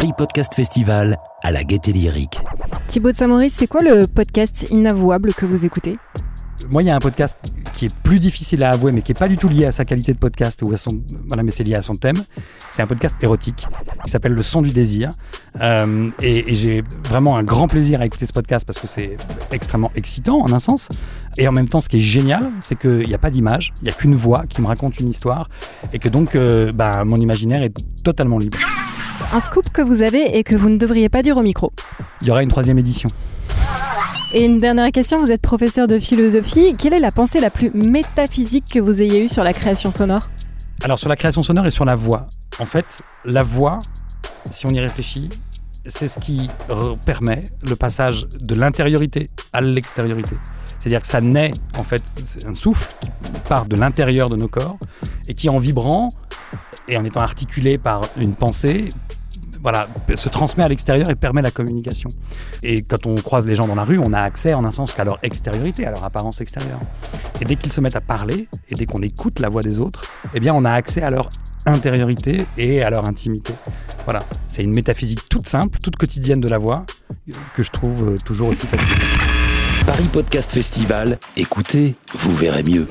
Paris Podcast Festival à la Gaîté Lyrique. Thibaut de Saint-Maurice, c'est quoi le podcast inavouable que vous écoutez? Moi, il y a un podcast qui est plus difficile à avouer, mais qui n'est pas du tout lié à sa qualité de podcast ou à son, voilà, mais c'est lié à son thème. C'est un podcast érotique qui s'appelle Le Son du désir. Euh, et, et j'ai vraiment un grand plaisir à écouter ce podcast parce que c'est extrêmement excitant en un sens. Et en même temps, ce qui est génial, c'est qu'il n'y a pas d'image, il n'y a qu'une voix qui me raconte une histoire et que donc euh, bah, mon imaginaire est totalement libre. Un scoop que vous avez et que vous ne devriez pas dire au micro. Il y aura une troisième édition. Et une dernière question, vous êtes professeur de philosophie. Quelle est la pensée la plus métaphysique que vous ayez eue sur la création sonore? Alors sur la création sonore et sur la voix. En fait, la voix, si on y réfléchit, c'est ce qui permet le passage de l'intériorité à l'extériorité. C'est-à-dire que ça naît, en fait, c'est un souffle qui part de l'intérieur de nos corps et qui, en vibrant et en étant articulé par une pensée, voilà, se transmet à l'extérieur et permet la communication. Et quand on croise les gens dans la rue, on a accès en un sens qu'à leur extériorité, à leur apparence extérieure. Et dès qu'ils se mettent à parler, et dès qu'on écoute la voix des autres, eh bien on a accès à leur intériorité et à leur intimité. Voilà, c'est une métaphysique toute simple, toute quotidienne de la voix, que je trouve euh, toujours aussi fascinante. Paris Podcast Festival, écoutez, vous verrez mieux.